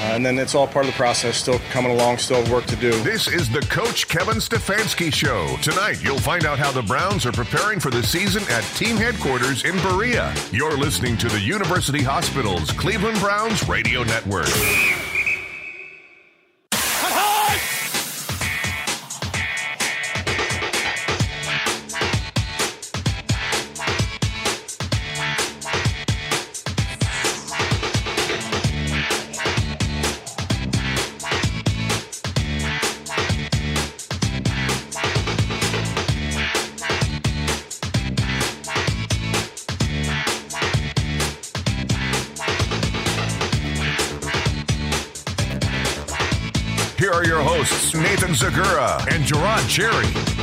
Uh, and then it's all part of the process, still coming along, still work to do. This is the Coach Kevin Stefanski Show. Tonight, you'll find out how the Browns are preparing for the season at team headquarters in Berea. You're listening to the University Hospitals Cleveland Browns Radio Network. Zegura and Jerod Cherry.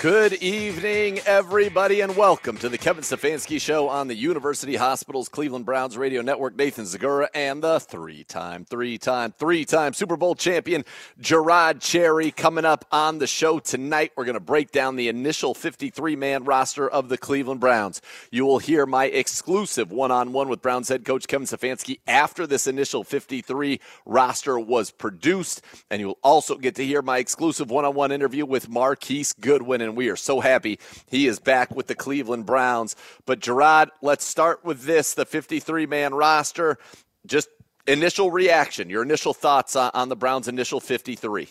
Good evening, everybody, and welcome to the Kevin Stefanski Show on the University Hospitals Cleveland Browns Radio Network. Nathan Zegura and the three-time, three-time, three-time Super Bowl champion Jerod Cherry coming up on the show tonight. We're going to break down the initial 53-man roster of the Cleveland Browns. You will hear my exclusive one-on-one with Browns head coach Kevin Stefanski after this initial 53 roster was produced, and you will also get to hear my exclusive one-on-one interview with Marquise Goodwin and we are so happy he is back with the Cleveland Browns. But Jerod, let's start with this the 53 man roster. Just initial reaction, your initial thoughts on, on the Browns' initial 53.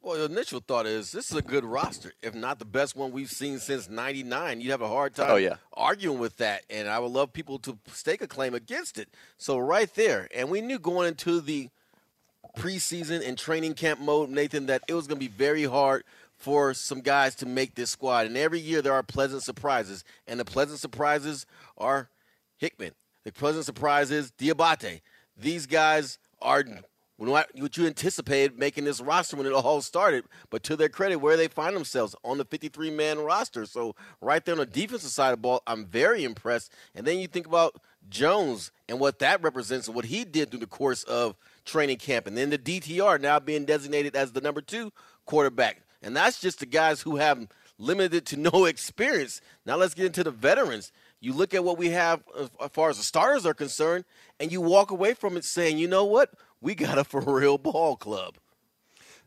Well, the initial thought is this is a good roster, if not the best one we've seen since '99. You'd have a hard time oh, yeah. arguing with that, and I would love people to stake a claim against it. So right there, and we knew going into the preseason and training camp mode, Nathan, that it was going to be very hard for some guys to make this squad. And every year there are pleasant surprises. And the pleasant surprises are Hickman. The pleasant surprises Diabate. These guys are what you anticipated making this roster when it all started. But to their credit, where they find themselves on the 53 man roster. So right there on the defensive side of the ball, I'm very impressed. And then you think about Jones and what that represents and what he did through the course of training camp. And then the DTR now being designated as the number two quarterback. And that's just the guys who have limited to no experience. Now let's get into the veterans. You look at what we have as far as the starters are concerned, and you walk away from it saying, you know what? We got a for real ball club.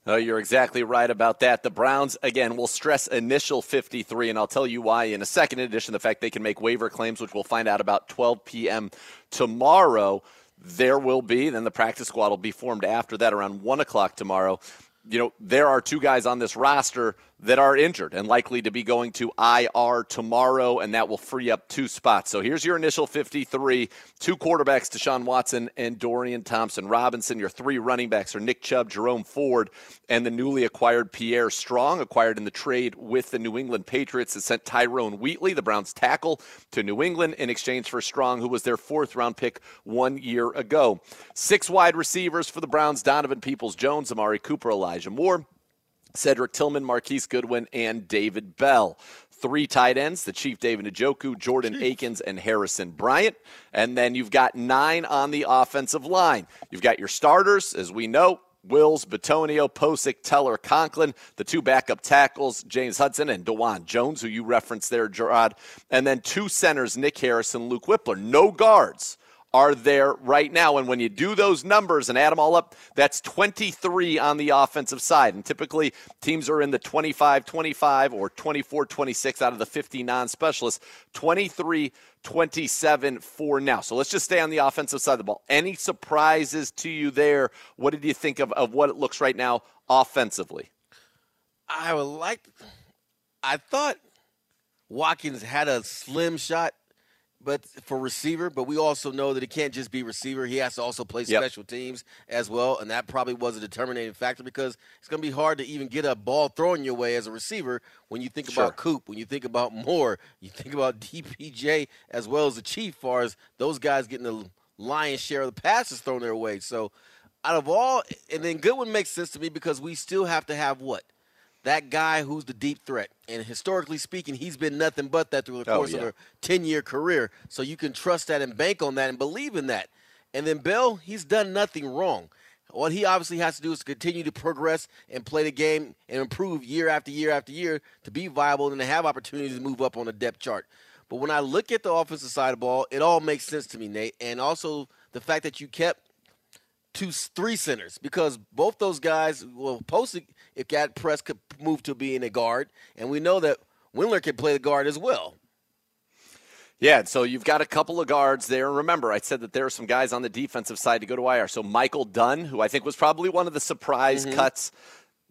Oh, you're exactly right about that. The Browns, again, will stress initial 53, and I'll tell you why in a second. In addition, the fact they can make waiver claims, which we'll find out about 12 p.m. tomorrow. There will be, then the practice squad will be formed after that around 1 o'clock tomorrow you know, there are two guys on this roster that are injured and likely to be going to IR tomorrow, and that will free up two spots. So here's your initial 53 two quarterbacks, Deshaun Watson and Dorian Thompson Robinson. Your three running backs are Nick Chubb, Jerome Ford, and the newly acquired Pierre Strong, acquired in the trade with the New England Patriots that sent Tyrone Wheatley, the Browns tackle, to New England in exchange for Strong, who was their fourth round pick one year ago. Six wide receivers for the Browns Donovan Peoples Jones, Amari Cooper, Elijah Moore. Cedric Tillman, Marquise Goodwin, and David Bell. Three tight ends, the Chief David Njoku, Jordan Akins, and Harrison Bryant. And then you've got nine on the offensive line. You've got your starters, as we know, Wills, Bitonio, Pocic, Teller, Conklin, the two backup tackles, James Hudson and Dawand Jones, who you referenced there, Jerod, and then two centers, Nick Harrison, Luke Wypler. No guards are there right now. And when you do those numbers and add them all up, that's 23 on the offensive side. And typically, teams are in the 25 25 or 24 26 out of the 50 non specialists. 23 27 for now. So let's just stay on the offensive side of the ball. Any surprises to you there? What did you think of, of what it looks right now offensively? I would like, I thought Watkins had a slim shot but for receiver, but we also know that it can't just be receiver. He has to also play Yep. special teams as well, and that probably was a determinating factor because it's going to be hard to even get a ball thrown your way as a receiver when you think Sure. about Coop, when you think about Moore, you think about DPJ as well as the Chief, far as those guys getting the lion's share of the passes thrown their way. So out of all, and then Goodwin makes sense to me because we still have to have what that guy who's the deep threat. And historically speaking, he's been nothing but that through the Oh, course yeah. of a 10 year career. So you can trust that and bank on that and believe in that. And then Bell, he's done nothing wrong. What he obviously has to do is continue to progress and play the game and improve year after year after year to be viable and to have opportunities to move up on the depth chart. But when I look at the offensive side of the ball, it all makes sense to me, Nate. And also the fact that you kept two, three centers because both those guys, well, Posey, if got press, could move to being a guard, and we know that Wypler can play the guard as well. Yeah, so you've got a couple of guards there. And remember, I said that there are some guys on the defensive side to go to IR. So Michael Dunn, who I think was probably one of the surprise mm-hmm. cuts.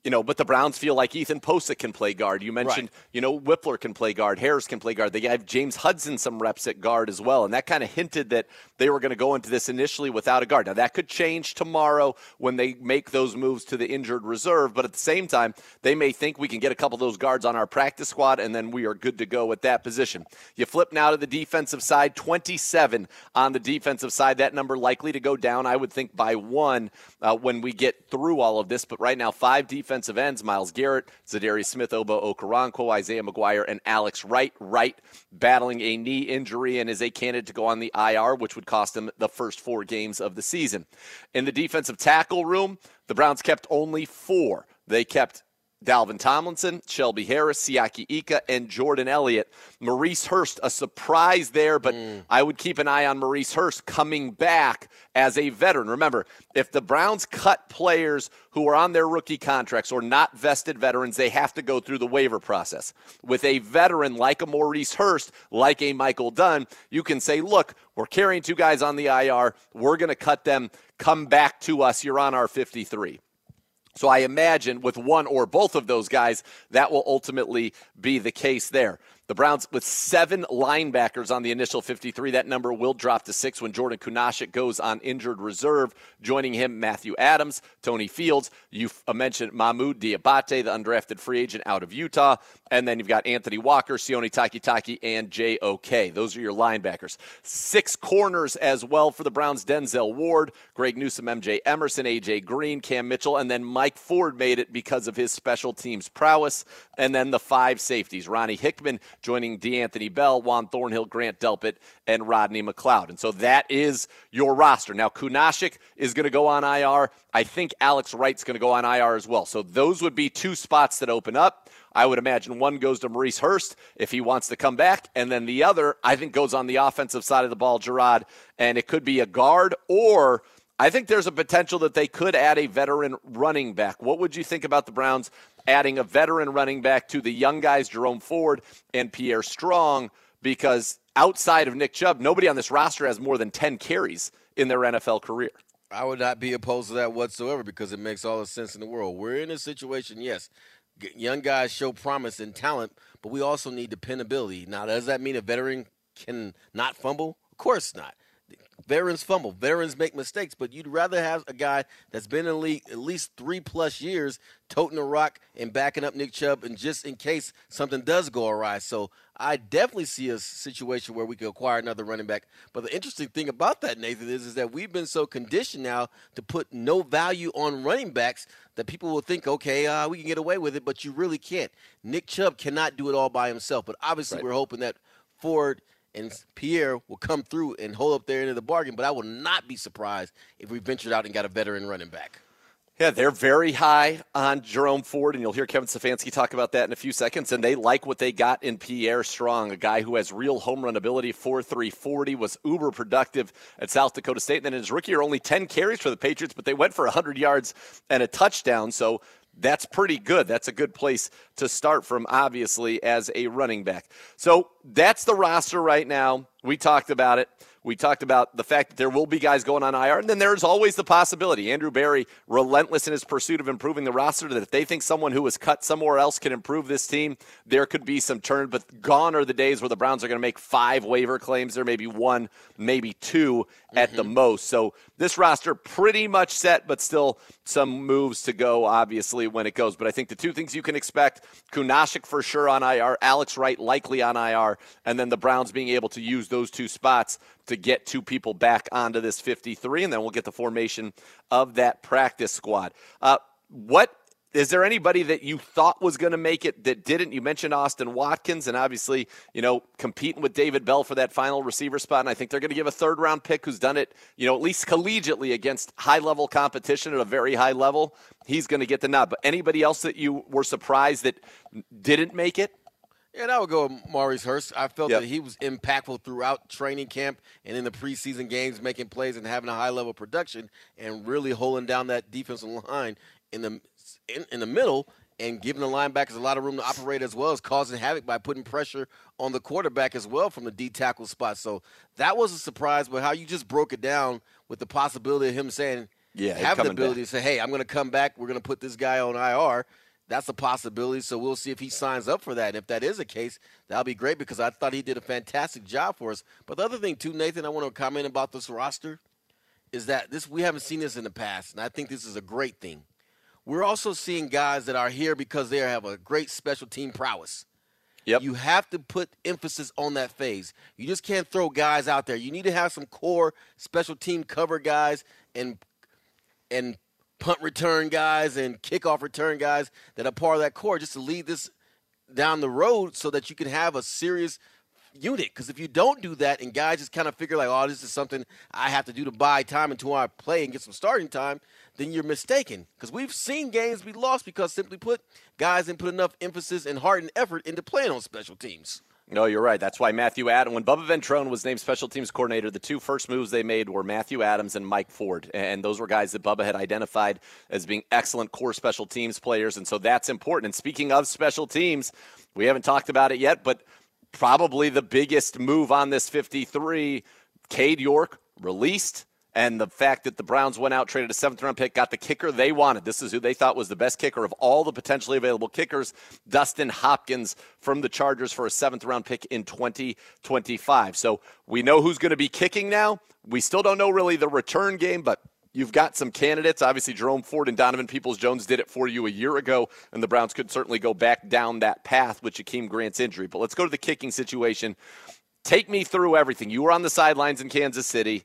You know, but the Browns feel like Ethan Pocic can play guard. You mentioned, Right. you know, Wypler can play guard, Harris can play guard. They have James Hudson some reps at guard as well, and that kind of hinted that they were going to go into this initially without a guard. Now that could change tomorrow when they make those moves to the injured reserve, but at the same time, they may think we can get a couple of those guards on our practice squad, and then we are good to go at that position. You flip now to the defensive side, 27 on the defensive side. That number likely to go down, I would think, by one uh, when we get through all of this. But right now, five defensive ends: Myles Garrett, Za'Darius Smith, Ogbo Okoronkwo, Isaiah McGuire, and Alex Wright. Wright battling a knee injury and is a candidate to go on the IR, which would cost him the first four games of the season. In the defensive tackle room, the Browns kept only four. They kept Dalvin Tomlinson, Shelby Harris, Siaki Ika, and Jordan Elliott. Maurice Hurst, a surprise there, but mm. I would keep an eye on Maurice Hurst coming back as a veteran. Remember, if the Browns cut players who are on their rookie contracts or not vested veterans, they have to go through the waiver process. With a veteran like a Maurice Hurst, like a Michael Dunn, you can say, look, we're carrying two guys on the IR. We're going to cut them. Come back to us. You're on our 53. So I imagine with one or both of those guys, that will ultimately be the case there. The Browns with seven linebackers on the initial 53. That number will drop to six when Jordan Kunaszyk goes on injured reserve. Joining him, Matthew Adams, Tony Fields. You mentioned Mahmoud Diabate, the undrafted free agent out of Utah. And then you've got Anthony Walker, Sione Takitaki, and J.O.K. Those are your linebackers. Six corners as well for the Browns Denzel Ward, Greg Newsome, MJ Emerson, A.J. Green, Cam Mitchell, and then Mike Ford made it because of his special teams prowess. And then the five safeties Ronnie Hickman joining D'Anthony Bell, Juan Thornhill, Grant Delpit, and Rodney McLeod. And so that is your roster. Now, Kunaszyk is going to go on IR. I think Alex Wright's going to go on IR as well. So those would be two spots that open up. I would imagine one goes to Maurice Hurst if he wants to come back, and then the other, I think, goes on the offensive side of the ball, Jerod, and it could be a guard or I think there's a potential that they could add a veteran running back. What would you think about the Browns adding a veteran running back to the young guys, Jerome Ford and Pierre Strong? Because outside of Nick Chubb, nobody on this roster has more than 10 carries in their NFL career. I would not be opposed to that whatsoever because it makes all the sense in the world. We're in a situation, yes, young guys show promise and talent, but we also need dependability. Now, does that mean a veteran can not fumble? Of course not. Veterans fumble. Veterans make mistakes, but you'd rather have a guy that's been in the league at least three plus years, toting a rock and backing up Nick Chubb, and just in case something does go awry. So I definitely see a situation where we could acquire another running back. But the interesting thing about that, Nathan, is, is that we've been so conditioned now to put no value on running backs that people will think, okay, uh, we can get away with it, but you really can't. Nick Chubb cannot do it all by himself. But obviously, Right. we're hoping that Ford and Pierre will come through and hold up their end of the bargain. But I will not be surprised if we ventured out and got a veteran running back. Yeah, they're very high on Jerome Ford, and you'll hear Kevin Stefanski talk about that in a few seconds. And they like what they got in Pierre Strong, a guy who has real home run ability, 4 3 40, was uber productive at South Dakota State. And then in his rookie year, only 10 carries for the Patriots, but they went for 100 yards and a touchdown. So that's pretty good. That's a good place to start from, obviously, as a running back. So that's the roster right now. We talked about it. We talked about the fact that there will be guys going on IR, and then there's always the possibility. Andrew Berry, relentless in his pursuit of improving the roster, that if they think someone who was cut somewhere else can improve this team, there could be some turn. But gone are the days where the Browns are going to make five waiver claims. There may be one, maybe two at the mm-hmm. most. So this roster pretty much set, but still some moves to go, obviously, when it goes. But I think the two things you can expect Kunaszyk for sure on IR, Alex Wright likely on IR, and then the Browns being able to use those two spots to get two people back onto this 53, and then we'll get the formation of that practice squad. Uh, what is there anybody that you thought was going to make it that didn't? You mentioned Austin Watkins, and obviously, you know, competing with David Bell for that final receiver spot. And I think they're going to give a third round pick who's done it, you know, at least collegiately against high level competition at a very high level. He's going to get the nod. But anybody else that you were surprised that didn't make it? Yeah, and I would go with Maurice Hurst. I felt yep. that he was impactful throughout training camp and in the preseason games, making plays and having a high level production and really holding down that defensive line in the in, in the middle and giving the linebackers a lot of room to operate as well as causing havoc by putting pressure on the quarterback as well from the D tackle spot. So that was a surprise, but how you just broke it down with the possibility of him saying, yeah, having the ability back. to say, hey, I'm going to come back. We're going to put this guy on IR. That's a possibility. So we'll see if he signs up for that. And if that is the case, that'll be great because I thought he did a fantastic job for us. But the other thing, too, Nathan, I want to comment about this roster is that this we haven't seen this in the past, and I think this is a great thing we're also seeing guys that are here because they have a great special team prowess. Yep. You have to put emphasis on that phase. You just can't throw guys out there. You need to have some core special team cover guys and and punt return guys and kickoff return guys that are part of that core just to lead this down the road so that you can have a serious unit. Because if you don't do that and guys just kind of figure like, oh, this is something I have to do to buy time until I play and get some starting time, then you're mistaken. Because we've seen games be lost because simply put, guys didn't put enough emphasis and heart and effort into playing on special teams. No, you're right. That's why Matthew Adams, when Bubba Ventrone was named special teams coordinator, the two first moves they made were Matthew Adams and Mike Ford. And those were guys that Bubba had identified as being excellent core special teams players. And so that's important. And speaking of special teams, we haven't talked about it yet, but probably the biggest move on this 53. Cade York released, and the fact that the Browns went out, traded a seventh round pick, got the kicker they wanted. This is who they thought was the best kicker of all the potentially available kickers, Dustin Hopkins from the Chargers for a seventh round pick in 2025. So we know who's going to be kicking now. We still don't know really the return game, but You've got some candidates. Obviously, Jerome Ford and Donovan Peoples Jones did it for you a year ago, and the Browns could certainly go back down that path with Jakeem Grant's injury. But let's go to the kicking situation. Take me through everything. You were on the sidelines in Kansas City.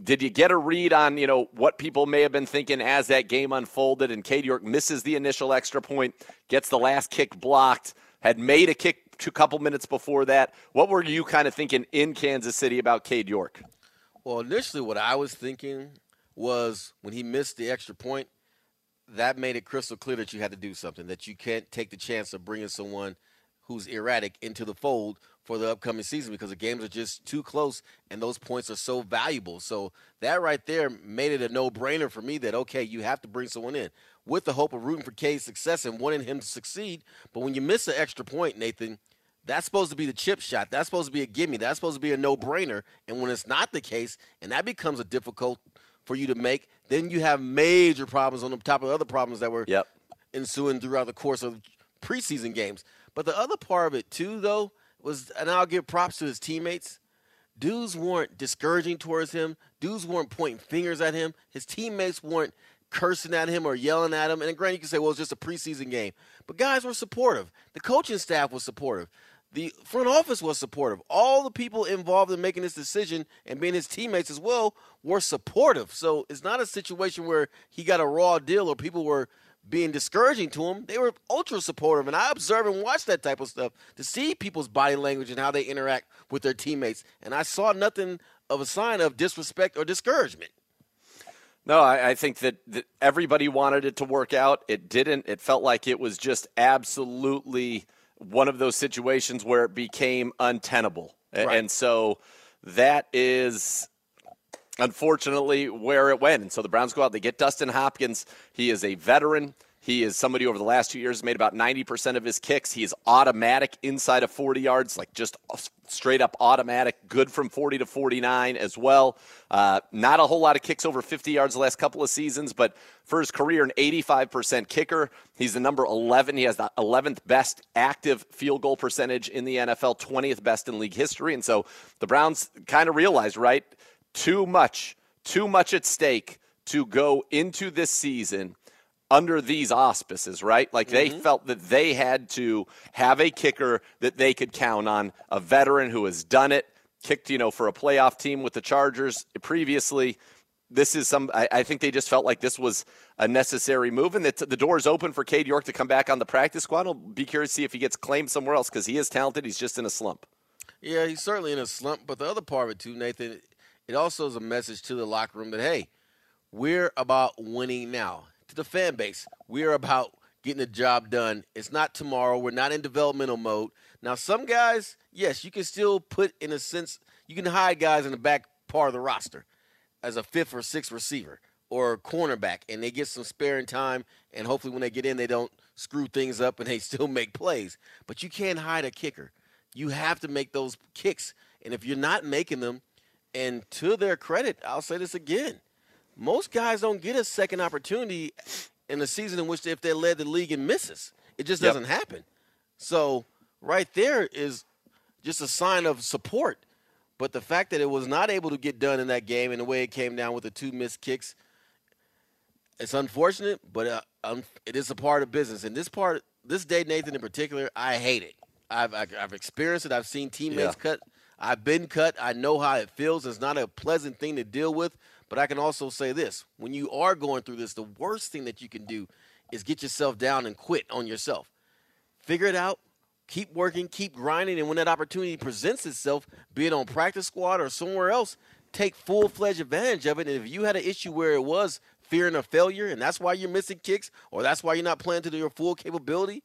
Did you get a read on, you know, what people may have been thinking as that game unfolded and Cade York misses the initial extra point, gets the last kick blocked, had made a kick a couple minutes before that. What were you kind of thinking in Kansas City about Cade York? Well, initially what I was thinking was when he missed the extra point, that made it crystal clear that you had to do something, that you can't take the chance of bringing someone who's erratic into the fold for the upcoming season because the games are just too close and those points are so valuable. So that right there made it a no-brainer for me that okay, you have to bring someone in with the hope of rooting for Cade's success and wanting him to succeed. But when you miss an extra point, Nathan, that's supposed to be the chip shot. That's supposed to be a gimme. That's supposed to be a no-brainer. And when it's not the case, and that becomes a difficult for you to make, then you have major problems on the top of the other problems that were yep. ensuing throughout the course of preseason games. But the other part of it too, though, was, and I'll give props to his teammates. Dudes weren't discouraging towards him. Dudes weren't pointing fingers at him. His teammates weren't cursing at him or yelling at him. And granted, you can say, well, it's just a preseason game. But guys were supportive. The coaching staff was supportive. The front office was supportive. All the people involved in making this decision and being his teammates as well were supportive. So it's not a situation where he got a raw deal or people were being discouraging to them, They were ultra supportive. And I observe and watch that type of stuff to see people's body language and how they interact with their teammates. And I saw nothing of a sign of disrespect or discouragement. No, I, I think that, that everybody wanted it to work out. It didn't. It felt like it was just absolutely – one of those situations where it became untenable. Right. And so that is unfortunately where it went. And so the Browns go out, they get Dustin Hopkins. He is a veteran. He is somebody over the last two years made about 90% of his kicks. He is automatic inside of 40 yards, like just straight up automatic, good from 40 to 49 as well. Uh, not a whole lot of kicks over 50 yards the last couple of seasons, but for his career, an 85% kicker. He's the number 11. He has the 11th best active field goal percentage in the NFL, 20th best in league history. And so the Browns kind of realized, right, too much, too much at stake to go into this season under these auspices, right? Like they mm-hmm. felt that they had to have a kicker that they could count on, a veteran who has done it, kicked, you know, for a playoff team with the Chargers previously. This is some. I, I think they just felt like this was a necessary move, and that the door is open for Cade York to come back on the practice squad. I'll be curious to see if he gets claimed somewhere else because he is talented. He's just in a slump. Yeah, he's certainly in a slump. But the other part of it too, Nathan, it also is a message to the locker room that hey, we're about winning now. To the fan base, we're about getting the job done. It's not tomorrow. We're not in developmental mode. Now, some guys, yes, you can still put in a sense, you can hide guys in the back part of the roster as a fifth or sixth receiver or a cornerback, and they get some sparing time, and hopefully when they get in, they don't screw things up and they still make plays. But you can't hide a kicker. You have to make those kicks. And if you're not making them, and to their credit, I'll say this again, most guys don't get a second opportunity in a season in which if they led the league in misses. It just doesn't yep. happen. So right there is just a sign of support. But the fact that it was not able to get done in that game and the way it came down with the two missed kicks, it's unfortunate, but uh, um, it is a part of business. And this part, this day, Nathan in particular, I hate it. I've I've experienced it. I've seen teammates yeah. cut. I've been cut. I know how it feels. It's not a pleasant thing to deal with. But I can also say this: when you are going through this, the worst thing that you can do is get yourself down and quit on yourself. Figure it out. Keep working, keep grinding, and when that opportunity presents itself, be it on practice squad or somewhere else, take full fledged advantage of it. And if you had an issue where it was fearing a failure, and that's why you're missing kicks, or that's why you're not playing to your full capability,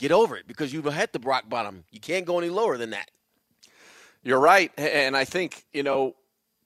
get over it because you've hit the rock bottom. You can't go any lower than that. You're right, and I think you know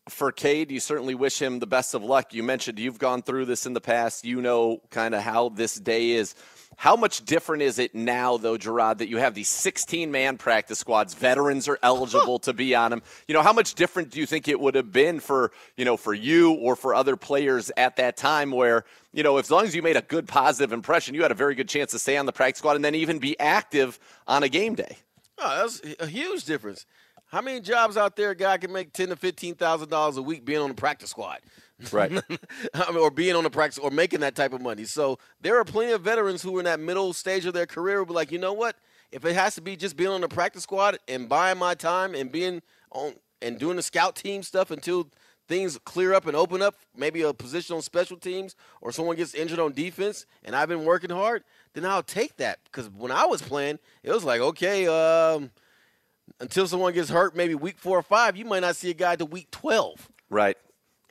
for Cade, you certainly wish him the best of luck. You mentioned you've gone through this in the past. You know kind of how this day is. How much different is it now, though, Jerod, that you have these 16 man practice squads? Veterans are eligible to be on them. You know, how much different do you think it would have been for, you know, for you or for other players at that time where, you know, as long as you made a good positive impression, you had a very good chance to stay on the practice squad and then even be active on a game day? Oh, that's a huge difference. How many jobs out there a guy can make ten to fifteen thousand dollars a week being on the practice squad? Right. I mean, or being on the practice or making that type of money. So there are plenty of veterans who are in that middle stage of their career who be like, you know what? If it has to be just being on the practice squad and buying my time and being on and doing the scout team stuff until things clear up and open up, maybe a position on special teams or someone gets injured on defense and I've been working hard, then I'll take that. Because when I was playing, it was like, okay, um, until someone gets hurt, maybe week four or five, you might not see a guy to week 12. Right.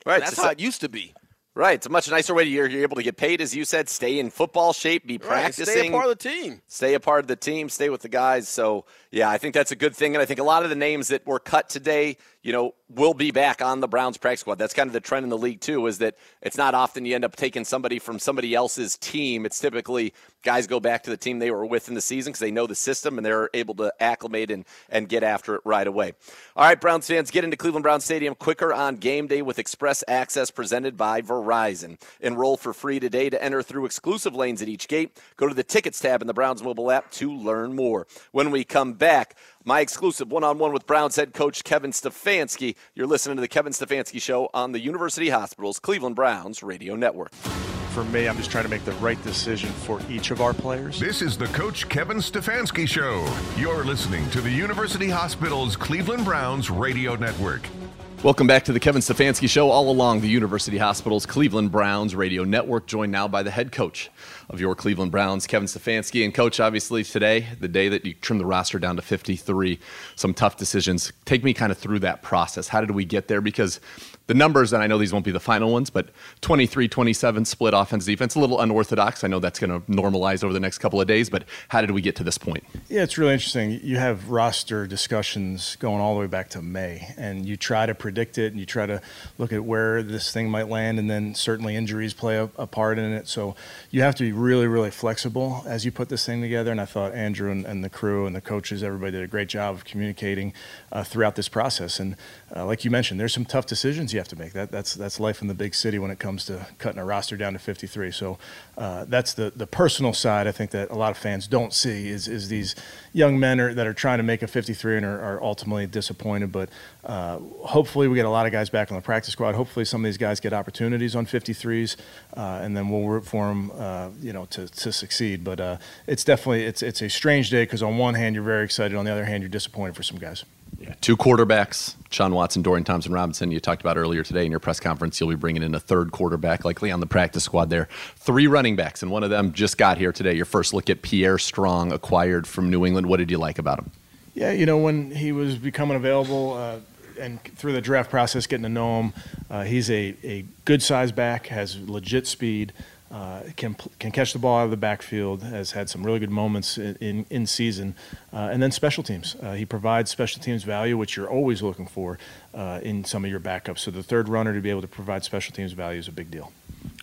Right. That's how it used to be. Right. It's a much nicer way to you're, you're, able to get paid, as you said, stay in football shape, be practicing. Right, stay a part of the team. Stay a part of the team, stay with the guys. So, yeah, I think that's a good thing. And I think a lot of the names that were cut today, you know, will be back on the Browns practice squad. That's kind of the trend in the league, too, is that it's not often you end up taking somebody from somebody else's team. It's typically guys go back to the team they were with in the season because they know the system and they're able to acclimate and, and get after it right away. All right, Browns fans, get into Cleveland Brown Stadium quicker on game day with Express Access presented by Verizon. Enroll for free today to enter through exclusive lanes at each gate. Go to the Tickets tab in the Browns mobile app to learn more. When we come back, my exclusive one on one with Browns head coach Kevin Stefanski. You're listening to the Kevin Stefanski Show on the University Hospitals Cleveland Browns Radio Network. For me, I'm just trying to make the right decision for each of our players. This is the Coach Kevin Stefanski Show. You're listening to the University Hospitals Cleveland Browns Radio Network. Welcome back to the Kevin Stefanski Show, all along the University Hospitals Cleveland Browns radio network, joined now by the head coach of your Cleveland Browns, Kevin Stefanski. And, coach, obviously today, the day that you trimmed the roster down to 53, some tough decisions. Take me kind of through that process. How did we get there? Because the numbers, and I know these won't be the final ones, but 23 27 split offense defense, a little unorthodox. I know that's going to normalize over the next couple of days, but how did we get to this point? Yeah, it's really interesting. You have roster discussions going all the way back to May, and you try to predict it and you try to look at where this thing might land, and then certainly injuries play a, a part in it. So you have to be really, really flexible as you put this thing together. And I thought Andrew and, and the crew and the coaches, everybody did a great job of communicating uh, throughout this process. And uh, like you mentioned, there's some tough decisions you have to make. That, that's that's life in the big city when it comes to cutting a roster down to 53. So uh, that's the the personal side. I think that a lot of fans don't see is is these young men are, that are trying to make a 53 and are, are ultimately disappointed. But uh, hopefully, we get a lot of guys back on the practice squad. Hopefully, some of these guys get opportunities on 53s, uh, and then we'll root for them, uh, you know, to, to succeed. But uh, it's definitely it's it's a strange day because on one hand you're very excited, on the other hand you're disappointed for some guys. Yeah, two quarterbacks, Sean Watson, Dorian Thompson Robinson. You talked about earlier today in your press conference. You'll be bringing in a third quarterback, likely on the practice squad there. Three running backs, and one of them just got here today. Your first look at Pierre Strong, acquired from New England. What did you like about him? Yeah, you know, when he was becoming available uh, and through the draft process, getting to know him, uh, he's a, a good size back, has legit speed. Uh, can can catch the ball out of the backfield. Has had some really good moments in in, in season, uh, and then special teams. Uh, he provides special teams value, which you're always looking for uh, in some of your backups. So the third runner to be able to provide special teams value is a big deal.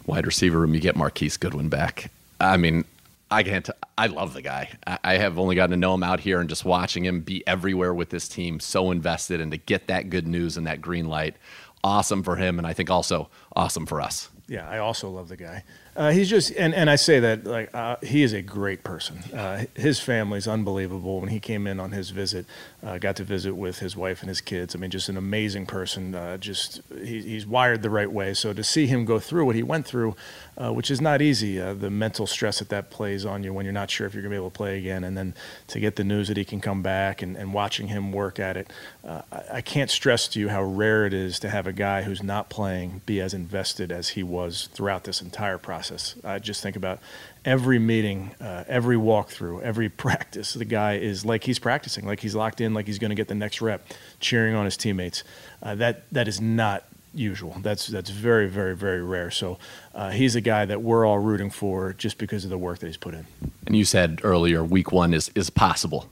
Wide receiver room, you get Marquise Goodwin back. I mean, I can't. I love the guy. I have only gotten to know him out here and just watching him be everywhere with this team, so invested, and to get that good news and that green light, awesome for him, and I think also awesome for us. Yeah, I also love the guy. Uh, he's just, and, and I say that like uh, he is a great person. Uh, his family's unbelievable. When he came in on his visit, uh, got to visit with his wife and his kids. I mean, just an amazing person. Uh, just he, he's wired the right way. So to see him go through what he went through, uh, which is not easy, the mental stress that that plays on you when you're not sure if you're going to be able to play again, and then to get the news that he can come back and, and watching him work at it, I, I can't stress to you how rare it is to have a guy who's not playing be as invested as he was throughout this entire process process. I just think about every meeting, uh, every walkthrough, every practice. The guy is like he's practicing, like he's locked in, like he's going to get the next rep, cheering on his teammates. Uh, that that is not usual. That's that's very very very rare. So uh, he's a guy that we're all rooting for just because of the work that he's put in. And you said earlier, week one is is possible.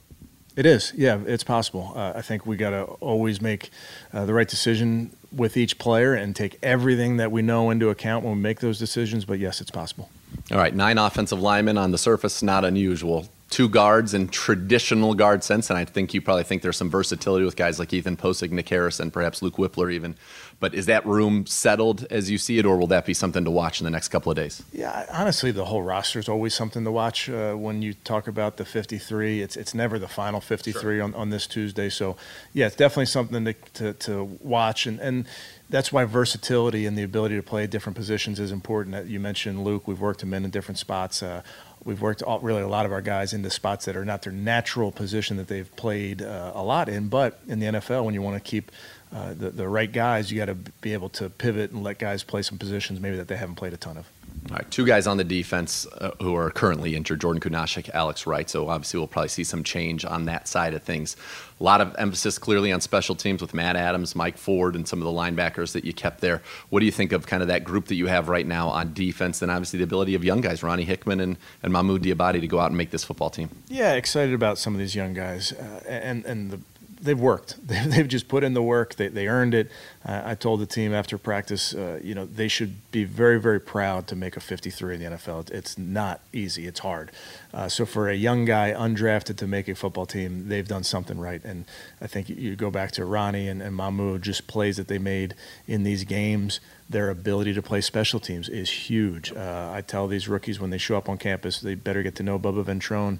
It is, yeah, it's possible. Uh, I think we got to always make uh, the right decision with each player and take everything that we know into account when we make those decisions. But yes, it's possible. All right, nine offensive linemen on the surface, not unusual two guards in traditional guard sense, and I think you probably think there's some versatility with guys like Ethan Pocic, Nick Harris, and perhaps Luke Wypler even. But is that room settled as you see it, or will that be something to watch in the next couple of days? Yeah, honestly, the whole roster is always something to watch. Uh, when you talk about the 53, it's it's never the final 53 sure. on, on this Tuesday. So, yeah, it's definitely something to, to, to watch. And, and that's why versatility and the ability to play different positions is important. You mentioned Luke. We've worked him in in different spots. Uh, we've worked all, really a lot of our guys into spots that are not their natural position that they've played uh, a lot in. But in the NFL, when you want to keep uh, the, the right guys, you got to be able to pivot and let guys play some positions maybe that they haven't played a ton of. All right, two guys on the defense uh, who are currently injured Jordan Kunaszyk, Alex Wright. So obviously, we'll probably see some change on that side of things. A lot of emphasis clearly on special teams with Matt Adams, Mike Ford, and some of the linebackers that you kept there. What do you think of kind of that group that you have right now on defense? And obviously, the ability of young guys, Ronnie Hickman and, and Mahmoud Diabate, to go out and make this football team. Yeah, excited about some of these young guys. Uh, and, and the they've worked. They've just put in the work. They, they earned it. Uh, I told the team after practice, uh, you know, they should be very, very proud to make a 53 in the NFL. It's not easy. It's hard. Uh, so for a young guy undrafted to make a football team, they've done something right. And I think you go back to Ronnie and, and Mahmoud, just plays that they made in these games. Their ability to play special teams is huge. Uh, I tell these rookies when they show up on campus, they better get to know Bubba Ventrone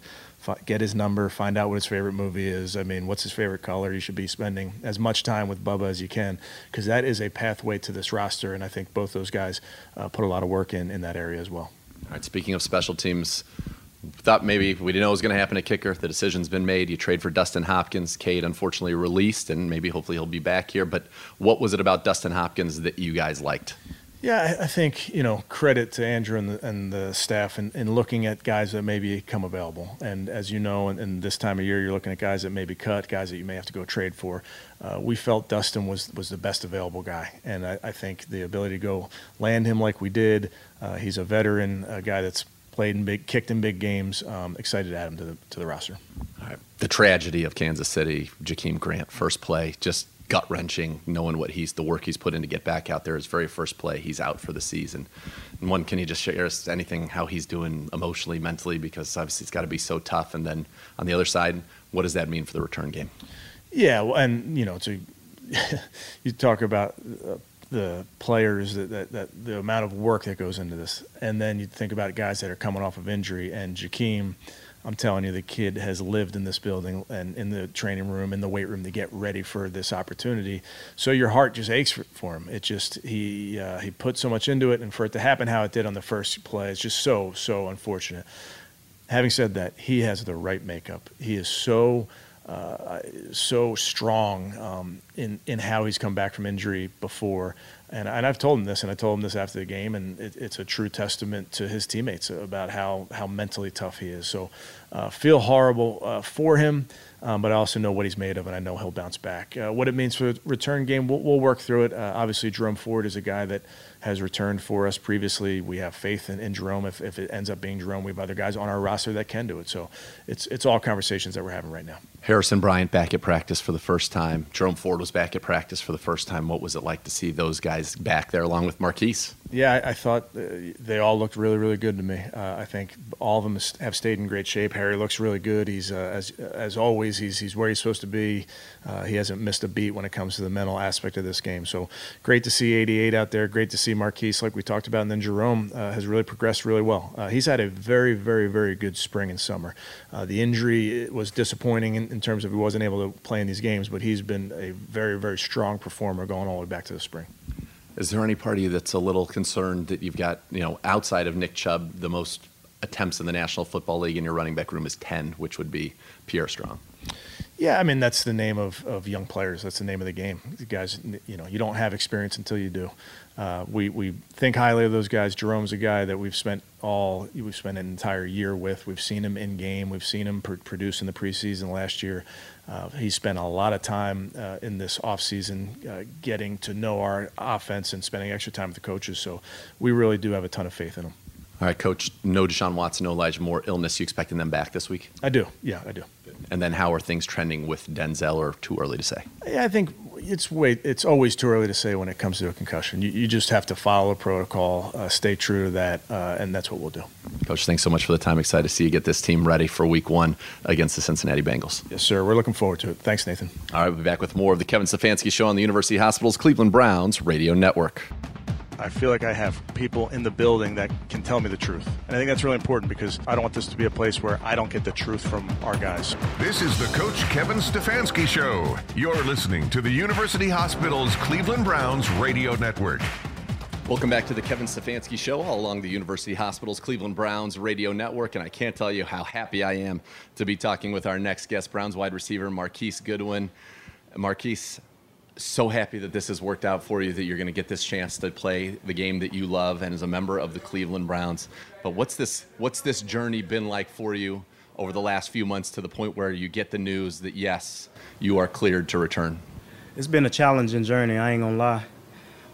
get his number, find out what his favorite movie is. I mean, what's his favorite color? You should be spending as much time with Bubba as you can because that is a pathway to this roster. And I think both those guys uh, put a lot of work in in that area as well. All right. Speaking of special teams, thought maybe we didn't know it was going to happen at kicker. The decision's been made. You trade for Dustin Hopkins. Cade unfortunately released, and maybe hopefully he'll be back here. But what was it about Dustin Hopkins that you guys liked? Yeah, I think you know credit to Andrew and the, and the staff in, in looking at guys that maybe come available. And as you know, in, in, this time of year, you're looking at guys that may be cut, guys that you may have to go trade for. Uh, we felt Dustin was was the best available guy, and I, I think the ability to go land him like we did. Uh, he's a veteran, a guy that's played in big, kicked in big games. Um, excited to add him to the to the roster. The tragedy of Kansas City, Jakeem Grant, first play, just gut wrenching, knowing what he's the work he's put in to get back out there. His very first play, he's out for the season. And one, can you just share us anything how he's doing emotionally, mentally? Because obviously it's got to be so tough. And then on the other side, what does that mean for the return game? Yeah, well, and you know, to you talk about uh, the players that, that, that, the amount of work that goes into this, and then you think about guys that are coming off of injury, and Jakeem I'm telling you, the kid has lived in this building and in the training room, in the weight room to get ready for this opportunity. So your heart just aches for, for him. It just he uh, he put so much into it, and for it to happen how it did on the first play, it's just so so unfortunate. Having said that, he has the right makeup. He is so uh, so strong um, in in how he's come back from injury before. And, and I've told him this, and I told him this after the game, and it, it's a true testament to his teammates about how how mentally tough he is. So, uh, feel horrible uh, for him, um, but I also know what he's made of, and I know he'll bounce back. Uh, what it means for the return game, we'll, we'll work through it. Uh, obviously, Jerome Ford is a guy that has returned for us previously. We have faith in, in Jerome. If, if it ends up being Jerome, we have other guys on our roster that can do it. So, it's it's all conversations that we're having right now. Harrison Bryant back at practice for the first time. Jerome Ford was back at practice for the first time. What was it like to see those guys back there along with Marquise? Yeah, I, I thought uh, they all looked really, really good to me. Uh, I think all of them have stayed in great shape. Harry looks really good. He's uh, as as always. He's he's where he's supposed to be. Uh, he hasn't missed a beat when it comes to the mental aspect of this game. So great to see 88 out there. Great to see Marquise, like we talked about, and then Jerome uh, has really progressed really well. Uh, he's had a very, very, very good spring and summer. the injury was disappointing in, in terms of he wasn't able to play in these games, but he's been a very, very strong performer going all the way back to the spring. Is there any party that's a little concerned that you've got, you know, outside of Nick Chubb, the most attempts in the National Football League in your running back room is 10, which would be Pierre Strong? Yeah, I mean that's the name of, of young players. That's the name of the game. The guys, you know, you don't have experience until you do. Uh, we we think highly of those guys. Jerome's a guy that we've spent all we've spent an entire year with. We've seen him in game. We've seen him pr- produce in the preseason last year. Uh, he spent a lot of time uh, in this offseason uh, getting to know our offense and spending extra time with the coaches. So we really do have a ton of faith in him. All right, Coach. No Deshaun Watson, no Elijah Moore illness. You expecting them back this week? I do. Yeah, I do. And then how are things trending with Denzel, or too early to say? Yeah, I think it's way it's always too early to say when it comes to a concussion. You, you just have to follow a protocol, uh, stay true to that, uh, and that's what we'll do. Coach, thanks so much for the time. Excited to see you get this team ready for Week One against the Cincinnati Bengals. Yes, sir. We're looking forward to it. Thanks, Nathan. All right, we'll be back with more of the Kevin Stefanski Show on the University Hospital's Cleveland Browns Radio Network. I feel like I have people in the building that can tell me the truth. And I think that's really important because I don't want this to be a place where I don't get the truth from our guys. This is the Coach Kevin Stefanski Show. You're listening to the University Hospital's Cleveland Browns Radio Network. Welcome back to the Kevin Stefanski Show, all along the University Hospital's Cleveland Browns radio network. And I can't tell you how happy I am to be talking with our next guest, Browns wide receiver Marquise Goodwin. Marquise, so happy that this has worked out for you, that you're going to get this chance to play the game that you love and as a member of the Cleveland Browns. But what's this, what's this journey been like for you over the last few months to the point where you get the news that, yes, you are cleared to return? It's been a challenging journey, I ain't going to lie.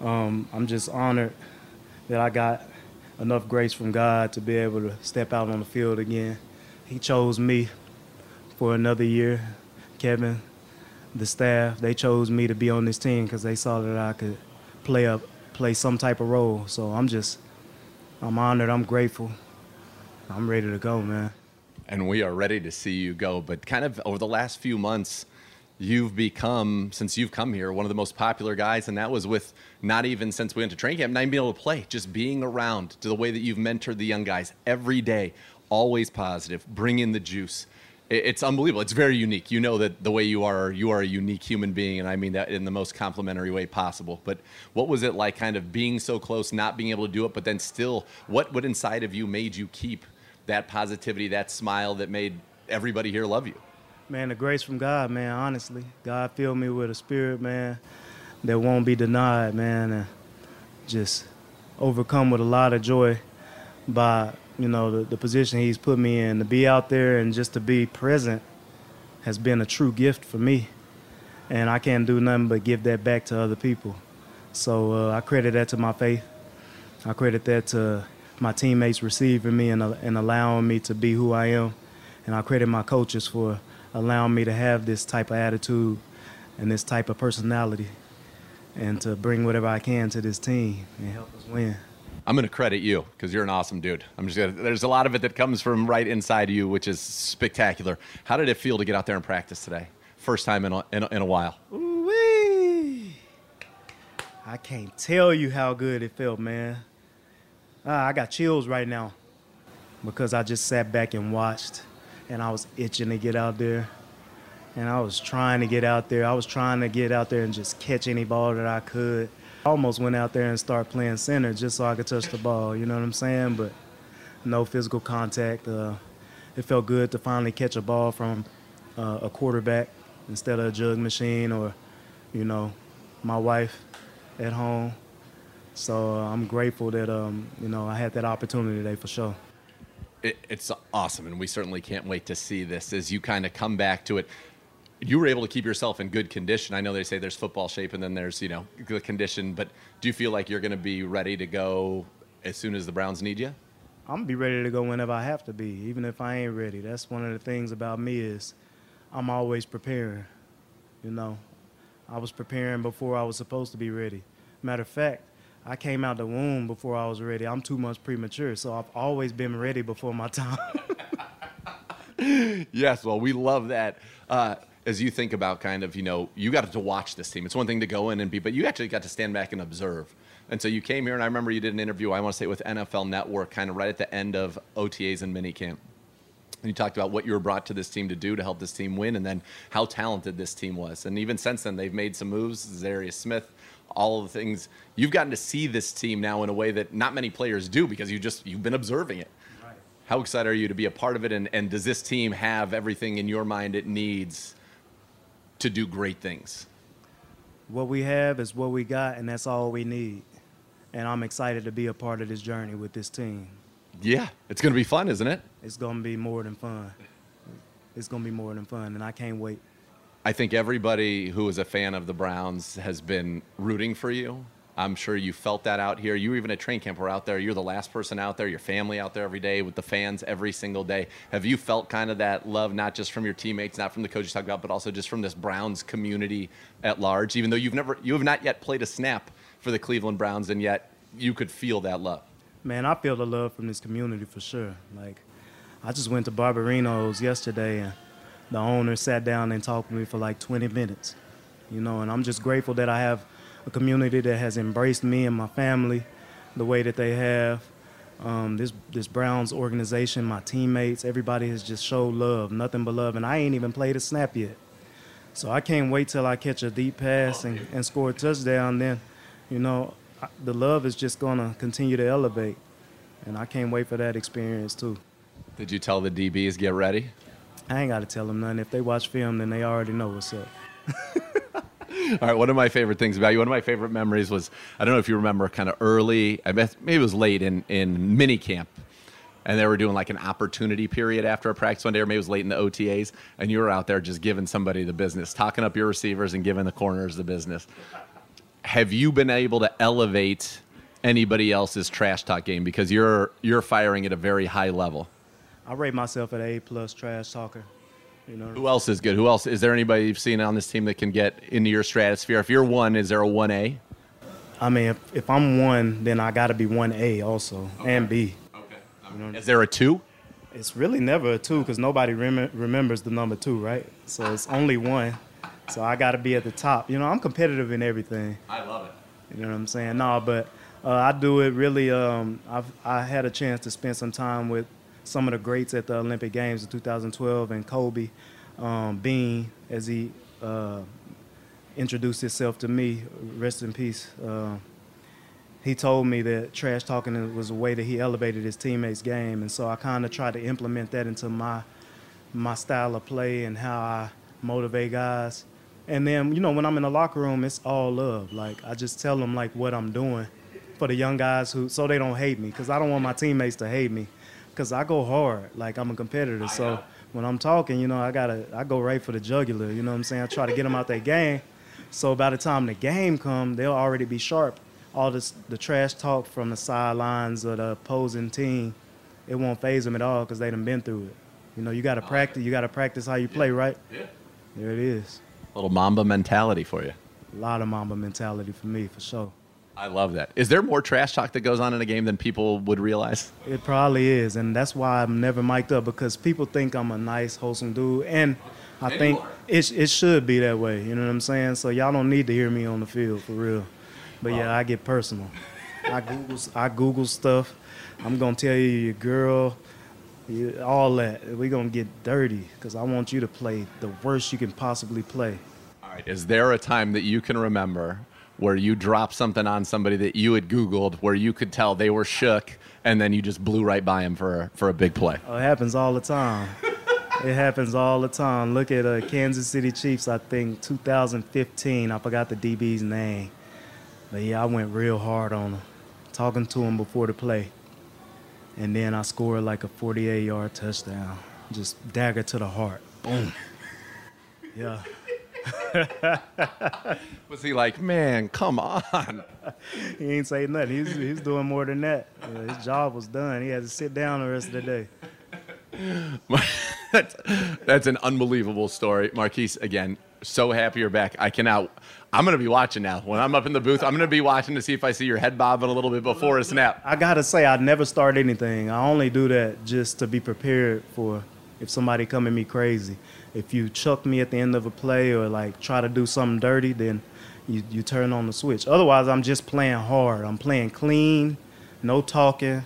Um, I'm just honored that I got enough grace from God to be able to step out on the field again. He chose me for another year. Kevin, the staff, they chose me to be on this team because they saw that I could play up, play some type of role. So I'm just, I'm honored. I'm grateful. I'm ready to go, man. And we are ready to see you go. But kind of over the last few months, you've become, since you've come here, one of the most popular guys, and that was with not even since we went to training camp, not even being able to play, just being around to the way that you've mentored the young guys every day, always positive, bring in the juice it's unbelievable. It's very unique. You know that the way you are, you are a unique human being, and I mean that in the most complimentary way possible. But what was it like, kind of being so close, not being able to do it, but then still, what what inside of you made you keep that positivity, that smile that made everybody here love you? Man, the grace from God, man. Honestly, God filled me with a spirit, man, that won't be denied, man, and just overcome with a lot of joy by you know, the, the position he's put me in, to be out there and just to be present has been a true gift for me. And I can't do nothing but give that back to other people. So uh, I credit that to my faith. I credit that to my teammates receiving me and, uh, and allowing me to be who I am. And I credit my coaches for allowing me to have this type of attitude and this type of personality and to bring whatever I can to this team and help us win. I'm going to credit you because you're an awesome dude. I'm just gonna, there's a lot of it that comes from right inside you, which is spectacular. How did it feel to get out there and practice today? First time in a, in a, in a while. Ooh-wee. I can't tell you how good it felt, man. Ah, I got chills right now because I just sat back and watched, and I was itching to get out there. And I was trying to get out there. I was trying to get out there and just catch any ball that I could. I almost went out there and started playing center just so I could touch the ball. You know what I'm saying? But no physical contact. Uh, it felt good to finally catch a ball from uh, a quarterback instead of a jug machine or, you know, my wife at home. So uh, I'm grateful that um, you know I had that opportunity today for sure. It, it's awesome, and we certainly can't wait to see this as you kind of come back to it. You were able to keep yourself in good condition. I know they say there's football shape and then there's you know good condition, but do you feel like you're going to be ready to go as soon as the Browns need you? I'm gonna be ready to go whenever I have to be, even if I ain't ready. That's one of the things about me is I'm always preparing. You know, I was preparing before I was supposed to be ready. Matter of fact, I came out the womb before I was ready. I'm two months premature, so I've always been ready before my time. yes, well, we love that. Uh, as you think about kind of, you know, you got to watch this team. It's one thing to go in and be, but you actually got to stand back and observe. And so you came here, and I remember you did an interview, I want to say with NFL Network, kind of right at the end of OTAs and minicamp. And you talked about what you were brought to this team to do to help this team win, and then how talented this team was. And even since then, they've made some moves. Za'Darius Smith, all of the things you've gotten to see this team now in a way that not many players do because you just you've been observing it. Right. How excited are you to be a part of it? And, and does this team have everything in your mind it needs to do great things? What we have is what we got, and that's all we need. And I'm excited to be a part of this journey with this team. Yeah, it's going to be fun, isn't it? It's going to be more than fun. It's going to be more than fun, and I can't wait. I think everybody who is a fan of the Browns has been rooting for you. I'm sure you felt that out here. You were even at train camp. We're out there. You're the last person out there. Your family out there every day with the fans every single day. Have you felt kind of that love, not just from your teammates, not from the coaches talk about, but also just from this Browns community at large? Even though you've never, you have not yet played a snap for the Cleveland Browns, and yet you could feel that love. Man, I feel the love from this community for sure. Like, I just went to Barbarino's yesterday and the owner sat down and talked with me for like 20 minutes. You know, and I'm just grateful that I have a community that has embraced me and my family the way that they have. Um, this this Browns organization, my teammates, everybody has just showed love, nothing but love, and I ain't even played a snap yet. So I can't wait till I catch a deep pass and, and score a touchdown. Then, you know, the love is just gonna continue to elevate, and I can't wait for that experience too. Did you tell the DBs get ready? I ain't got to tell them nothing. If they watch film, then they already know what's up. All right, one of my favorite things about you, one of my favorite memories was I don't know if you remember kind of early, I bet maybe it was late in, in mini camp. And they were doing like an opportunity period after a practice one day, or maybe it was late in the OTAs, and you were out there just giving somebody the business, talking up your receivers and giving the corners the business. Have you been able to elevate anybody else's trash talk game because you're you're firing at a very high level? I rate myself at A plus trash talker. You know. Who else is good? Who else is there? Anybody you've seen on this team that can get into your stratosphere? If you're one, is there a one A? I mean, if, if I'm one, then I got to be one A also okay. and B. Okay. You know? Is there a two? It's really never a two because nobody rem- remembers the number two, right? So it's only one. So I got to be at the top. You know, I'm competitive in everything. I love it. You know what I'm saying? No, but uh, I do it really. Um, I've I had a chance to spend some time with some of the greats at the Olympic Games in 2012 and Kobe um, Bean as he uh, introduced himself to me. Rest in peace. Uh, he told me that trash talking was a way that he elevated his teammates' game, and so I kind of tried to implement that into my my style of play and how I motivate guys. And then, you know, when I'm in the locker room, it's all love. Like I just tell them like what I'm doing for the young guys who so they don't hate me because I don't want my teammates to hate me because I go hard. Like I'm a competitor, so when I'm talking, you know, I gotta I go right for the jugular. You know what I'm saying? I try to get them out their game. So by the time the game come, they'll already be sharp. All this the trash talk from the sidelines of the opposing team, it won't phase them at all because they done been through it. You know, you gotta oh, practice. You gotta practice how you play, right? Yeah. There it is. A little Mamba mentality for you. A lot of Mamba mentality for me, for sure. I love that. Is there more trash talk that goes on in a game than people would realize? It probably is, and that's why I'm never mic'd up because people think I'm a nice, wholesome dude, and I and think it it should be that way. You know what I'm saying? So y'all don't need to hear me on the field for real. But yeah, I get personal. I Google I Google stuff. I'm gonna tell you your girl, all that. We're gonna get dirty because I want you to play the worst you can possibly play. All right. Is there a time that you can remember where you drop something on somebody that you had Googled where you could tell they were shook and then you just blew right by him for, for a big play? Oh, it happens all the time. It happens all the time. Look at uh, Kansas City Chiefs, I think 2015. I forgot the DB's name. But yeah, I went real hard on him, talking to him before the play. And then I scored like a 48 yard touchdown. Just dagger to the heart. Boom. Yeah. Was he like, man, come on? he ain't say nothing. He's, he's doing more than that. Yeah, his job was done. He had to sit down the rest of the day. that's, that's an unbelievable story. Marquise, again, so happy you're back. I cannot. I'm going to be watching now. When I'm up in the booth, I'm going to be watching to see if I see your head bobbing a little bit before a snap. I got to say, I never start anything. I only do that just to be prepared for if somebody come at me crazy. If you chuck me at the end of a play or like try to do something dirty, then you, you turn on the switch. Otherwise, I'm just playing hard. I'm playing clean, no talking.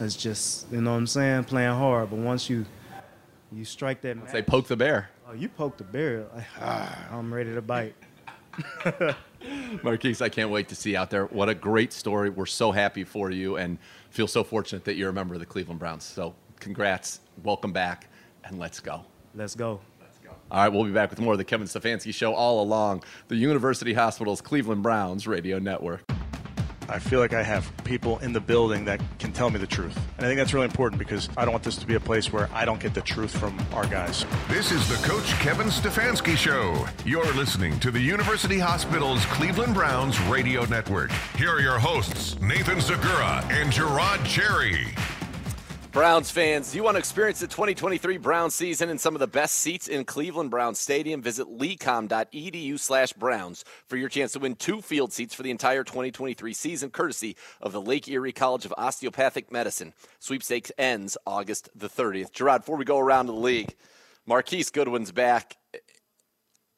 It's just, you know what I'm saying, playing hard. But once you you strike that, they poke the bear. Oh, you poke the bear. Like, ah, I'm ready to bite. Marquise, I can't wait to see you out there. What a great story. We're so happy for you and feel so fortunate that you're a member of the Cleveland Browns. So, congrats, welcome back, and let's go. Let's go. All right, we'll be back with more of the Kevin Stefanski Show all along the University Hospitals Cleveland Browns radio network. I feel like I have people in the building that can tell me the truth. And I think that's really important because I don't want this to be a place where I don't get the truth from our guys. This is the Coach Kevin Stefanski Show. You're listening to the University Hospital's Cleveland Browns radio network. Here are your hosts, Nathan Zegura and Jerod Cherry. Browns fans, do you want to experience the 2023 Browns season in some of the best seats in Cleveland Browns Stadium? Visit lecom.edu slash Browns for your chance to win two field seats for the entire 2023 season, courtesy of the Lake Erie College of Osteopathic Medicine. Sweepstakes ends August the 30th. Jerod, before we go around to the league, Marquise Goodwin's back.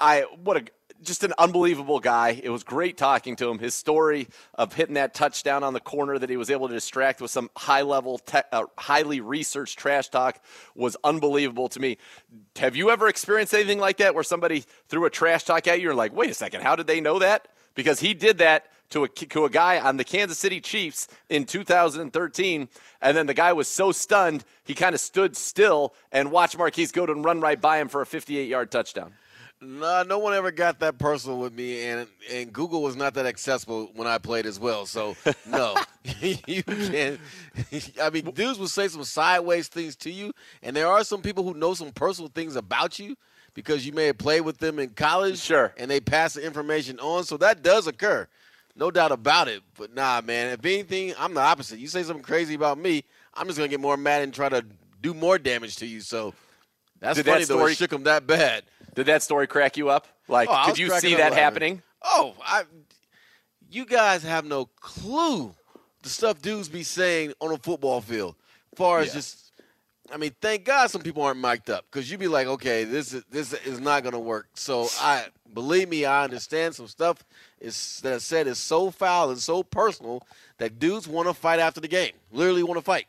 I what a just an unbelievable guy. It was great talking to him. His story of hitting that touchdown on the corner that he was able to distract with some high level, te- uh, highly researched trash talk was unbelievable to me. Have you ever experienced anything like that where somebody threw a trash talk at you and like, wait a second, how did they know that? Because he did that to a, to a guy on the Kansas City Chiefs in 2013. And then the guy was so stunned, he kind of stood still and watched Marquise Goodwin run right by him for a 58 yard touchdown. Nah, no one ever got that personal with me, and and Google was not that accessible when I played as well. So no, you can't. I mean, dudes will say some sideways things to you, and there are some people who know some personal things about you because you may have played with them in college, sure, and they pass the information on. So that does occur, no doubt about it. But nah, man, if anything, I'm the opposite. You say something crazy about me, I'm just gonna get more mad and try to do more damage to you. So that's Did funny that story, though. It shook him that bad. Did that story crack you up? Like, oh, could you see that happening? Oh, I, you guys have no clue the stuff dudes be saying on a football field. Far as yeah. just, I mean, thank God some people aren't mic'd up because you'd be like, okay, this is this is not going to work. So I believe me, I understand some stuff is that said is so foul and so personal that dudes want to fight after the game. Literally want to fight.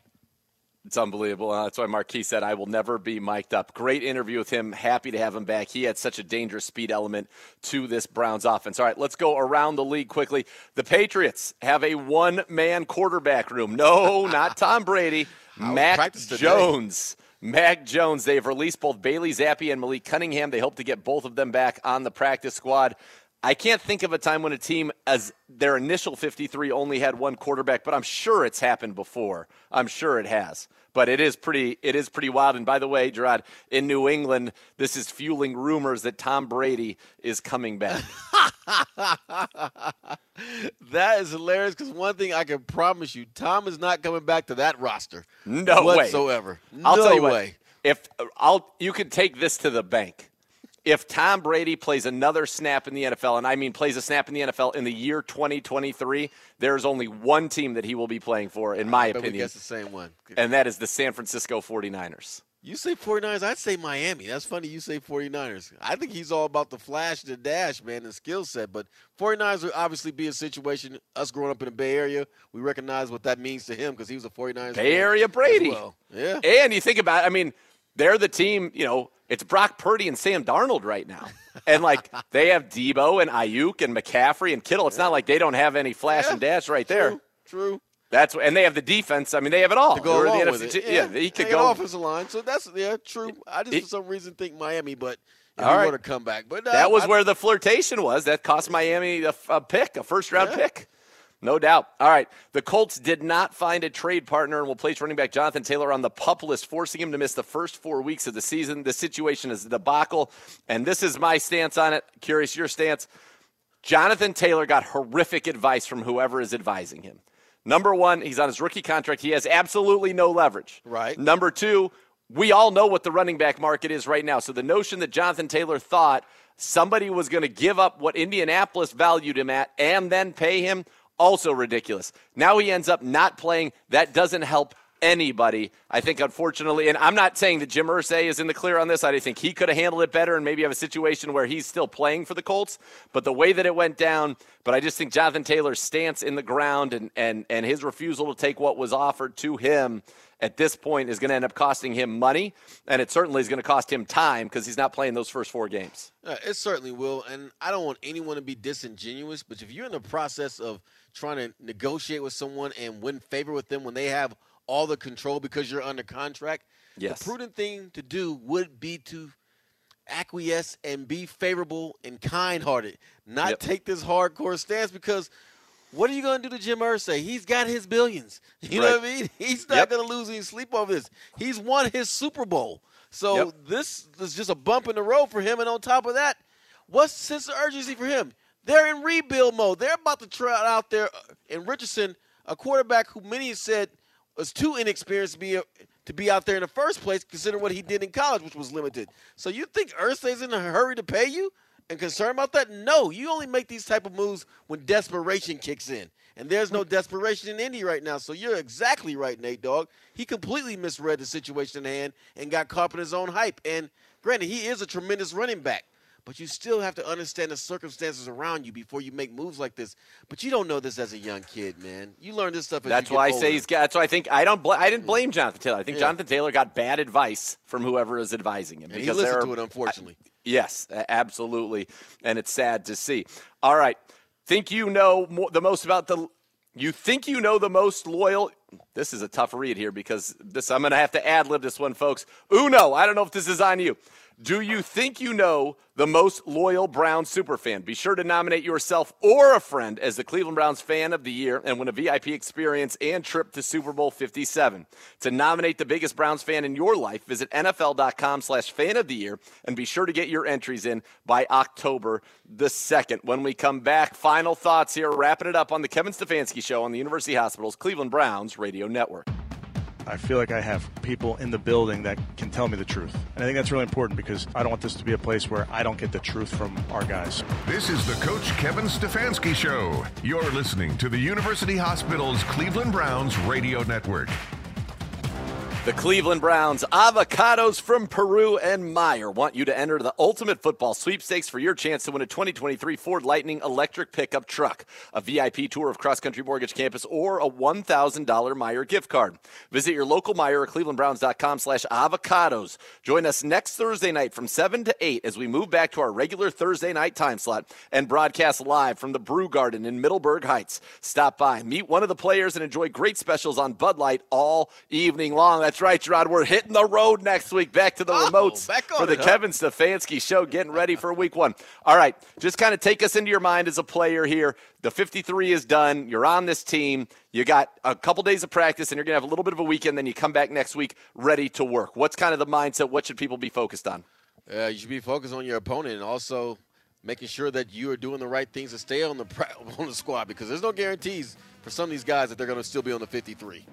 It's unbelievable. Uh, that's why Marquise said, I will never be mic'd up. Great interview with him. Happy to have him back. He had such a dangerous speed element to this Browns offense. All right, let's go around the league quickly. The Patriots have a one man quarterback room. No, not Tom Brady. Mac Jones. Mac Jones. They've released both Bailey Zappe and Malik Cunningham. They hope to get both of them back on the practice squad. I can't think of a time when a team, as their initial 53, only had one quarterback, but I'm sure it's happened before. I'm sure it has. But it is pretty, it is pretty wild. And by the way, Jerod, in New England, this is fueling rumors that Tom Brady is coming back. that is hilarious because one thing I can promise you, Tom is not coming back to that roster. No whatsoever. way. I'll no tell you way. What, if uh, I'll, you can take this to the bank if Tom Brady plays another snap in the NFL, and I mean plays a snap in the NFL in the year 2023, there's only one team that he will be playing for, in my I opinion. Guess the same one. And that is the San Francisco 49ers. You say 49ers, I'd say Miami. That's funny you say 49ers. I think he's all about the flash, the dash, man, the skill set. But 49ers would obviously be a situation, us growing up in the Bay Area, we recognize what that means to him because he was a 49ers Bay Area Brady. Well. Yeah. And you think about it, I mean, they're the team, you know, it's Brock Purdy and Sam Darnold right now. And like they have Debo and Aiyuk and McCaffrey and Kittle. It's yeah. not like they don't have any flash yeah. and dash right there. True. True. That's and they have the defense. I mean, they have it all. To go They're along the with it. Yeah, he could They go. offensive line, so that's yeah, true. I just It- for some reason think Miami, but if All you right. want to come back, but uh, That was I- where the flirtation was. That cost Miami a, a pick, a first round Yeah. pick. No doubt. All right. The Colts did not find a trade partner and will place running back Jonathan Taylor on the pup list, forcing him to miss the first four weeks of the season. The situation is a debacle, and this is my stance on it. Curious your stance. Jonathan Taylor got horrific advice from whoever is advising him. Number one, he's on his rookie contract. He has absolutely no leverage. Right. Number two, we all know what the running back market is right now. So the notion that Jonathan Taylor thought somebody was going to give up what Indianapolis valued him at and then pay him, also ridiculous. Now he ends up not playing. That doesn't help anybody. I think, unfortunately, and I'm not saying that Jim Irsay is in the clear on this. I think he could have handled it better and maybe have a situation where he's still playing for the Colts. But the way that it went down, but I just think Jonathan Taylor's stance in the ground and and and his refusal to take what was offered to him at this point is going to end up costing him money, and it certainly is going to cost him time because he's not playing those first four games. Uh, it certainly will, and I don't want anyone to be disingenuous. But if you're in the process of trying to negotiate with someone and win favor with them when they have all the control because you're under contract, Yes. the prudent thing to do would be to acquiesce and be favorable and kind-hearted, not Yep. take this hardcore stance because. What are you going to do to Jim Irsay? He's got his billions. You know what I mean? He's not Yep. going to lose any sleep over this. He's won his Super Bowl. So Yep. this is just a bump in the road for him. And on top of that, what's the sense of urgency for him? They're in rebuild mode. They're about to try out there in Richardson, a quarterback who many said was too inexperienced to be to be out there in the first place, considering what he did in college, which was limited. So you think Irsay's in a hurry to pay you and concerned about that? No, you only make these type of moves when desperation kicks in. And there's no desperation in Indy right now. So you're exactly right, Nate Dogg. He completely misread the situation in hand and got caught in his own hype. And granted, he is a tremendous running back. But you still have to understand the circumstances around you before you make moves like this. But you don't know this as a young kid, man. You learn this stuff as That's why I say he's got. That's why I think I don't. Bl- I didn't blame Jonathan Taylor. I think Yeah. Jonathan Taylor got bad advice from whoever is advising him. And he listened there to it, unfortunately. Yes, absolutely, and it's sad to see. All right, think you know more, the most about the? You think you know the most loyal? This is a tough read here because this I'm going to have to ad lib this one, folks. Uno, I don't know if this is on you. Do you think you know the most loyal Browns superfan? Be sure to nominate yourself or a friend as the Cleveland Browns fan of the year and win a VIP experience and trip to Super Bowl 57. To nominate the biggest Browns fan in your life, visit NFL.com slash fan of the year and be sure to get your entries in by October the 2nd. When we come back, final thoughts here, wrapping it up on the Kevin Stefanski Show on the University Hospital's Cleveland Browns Radio Network. I feel like I have people in the building that can tell me the truth. And I think that's really important because I don't want this to be a place where I don't get the truth from our guys. This is the Coach Kevin Stefanski Show. You're listening to the University Hospital's Cleveland Browns Radio Network. The Cleveland Browns, avocados from Peru, and Meijer want you to enter the ultimate football sweepstakes for your chance to win a 2023 Ford Lightning electric pickup truck, a VIP tour of cross country mortgage campus, or a $1,000 Meijer gift card. Visit your local Meijer or clevelandbrowns.com slash avocados. Join us next Thursday night from 7 to 8 as we move back to our regular Thursday night time slot and broadcast live from the Brew Garden in Middleburg Heights. Stop by, meet one of the players, and enjoy great specials on Bud Light all evening long. That's right, Jerod. We're hitting the road next week. Back to the Oh, remotes back for the it, huh? Kevin Stefanski Show, getting ready for week one. All right, just kind of take us into your mind as a player here. The 53 is done. You're on this team. You got a couple days of practice, and you're going to have a little bit of a weekend. Then you come back next week ready to work. What's kind of the mindset? What should people be focused on? Uh, you should be focused on your opponent and also making sure that you are doing the right things to stay on the on the squad because there's no guarantees for some of these guys that they're going to still be on the 53.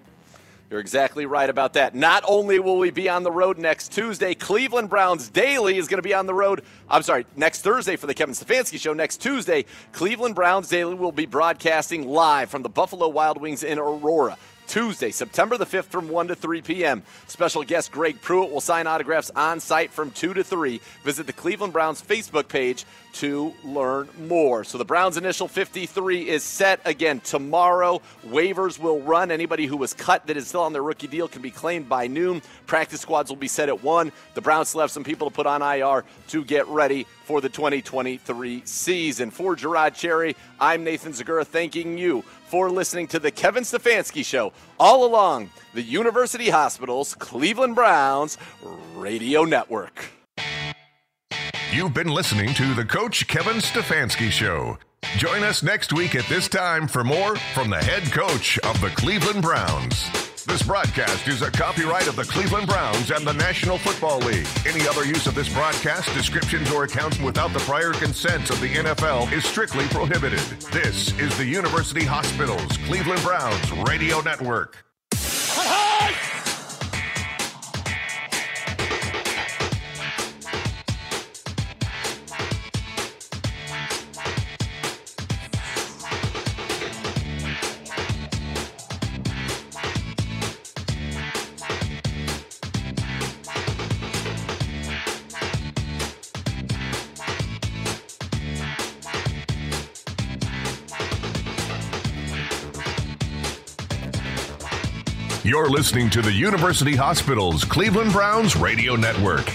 You're exactly right about that. Not only will we be on the road next Tuesday, Cleveland Browns Daily is going to be on the road. I'm sorry, next Thursday for the Kevin Stefanski Show. Next Tuesday, Cleveland Browns Daily will be broadcasting live from the Buffalo Wild Wings in Aurora. Tuesday, September the 5th from 1 to 3 p.m. Special guest Greg Pruitt will sign autographs on site from 2 to 3. Visit the Cleveland Browns Facebook page to learn more. So the Browns' initial 53 is set again tomorrow. Waivers will run. Anybody who was cut that is still on their rookie deal can be claimed by noon. Practice squads will be set at 1. The Browns still have some people to put on IR to get ready for the 2023 season. For Jerod Cherry, I'm Nathan Zegura thanking you for listening to the Kevin Stefanski Show all along the University Hospitals Cleveland Browns Radio Network. You've been listening to the Coach Kevin Stefanski Show. Join us next week at this time for more from the head coach of the Cleveland Browns. This broadcast is a copyright of the Cleveland Browns and the National Football League. Any other use of this broadcast, descriptions, or accounts without the prior consent of the NFL is strictly prohibited. This is the University Hospitals Cleveland Browns Radio Network. You're listening to the University Hospitals Cleveland Browns Radio Network.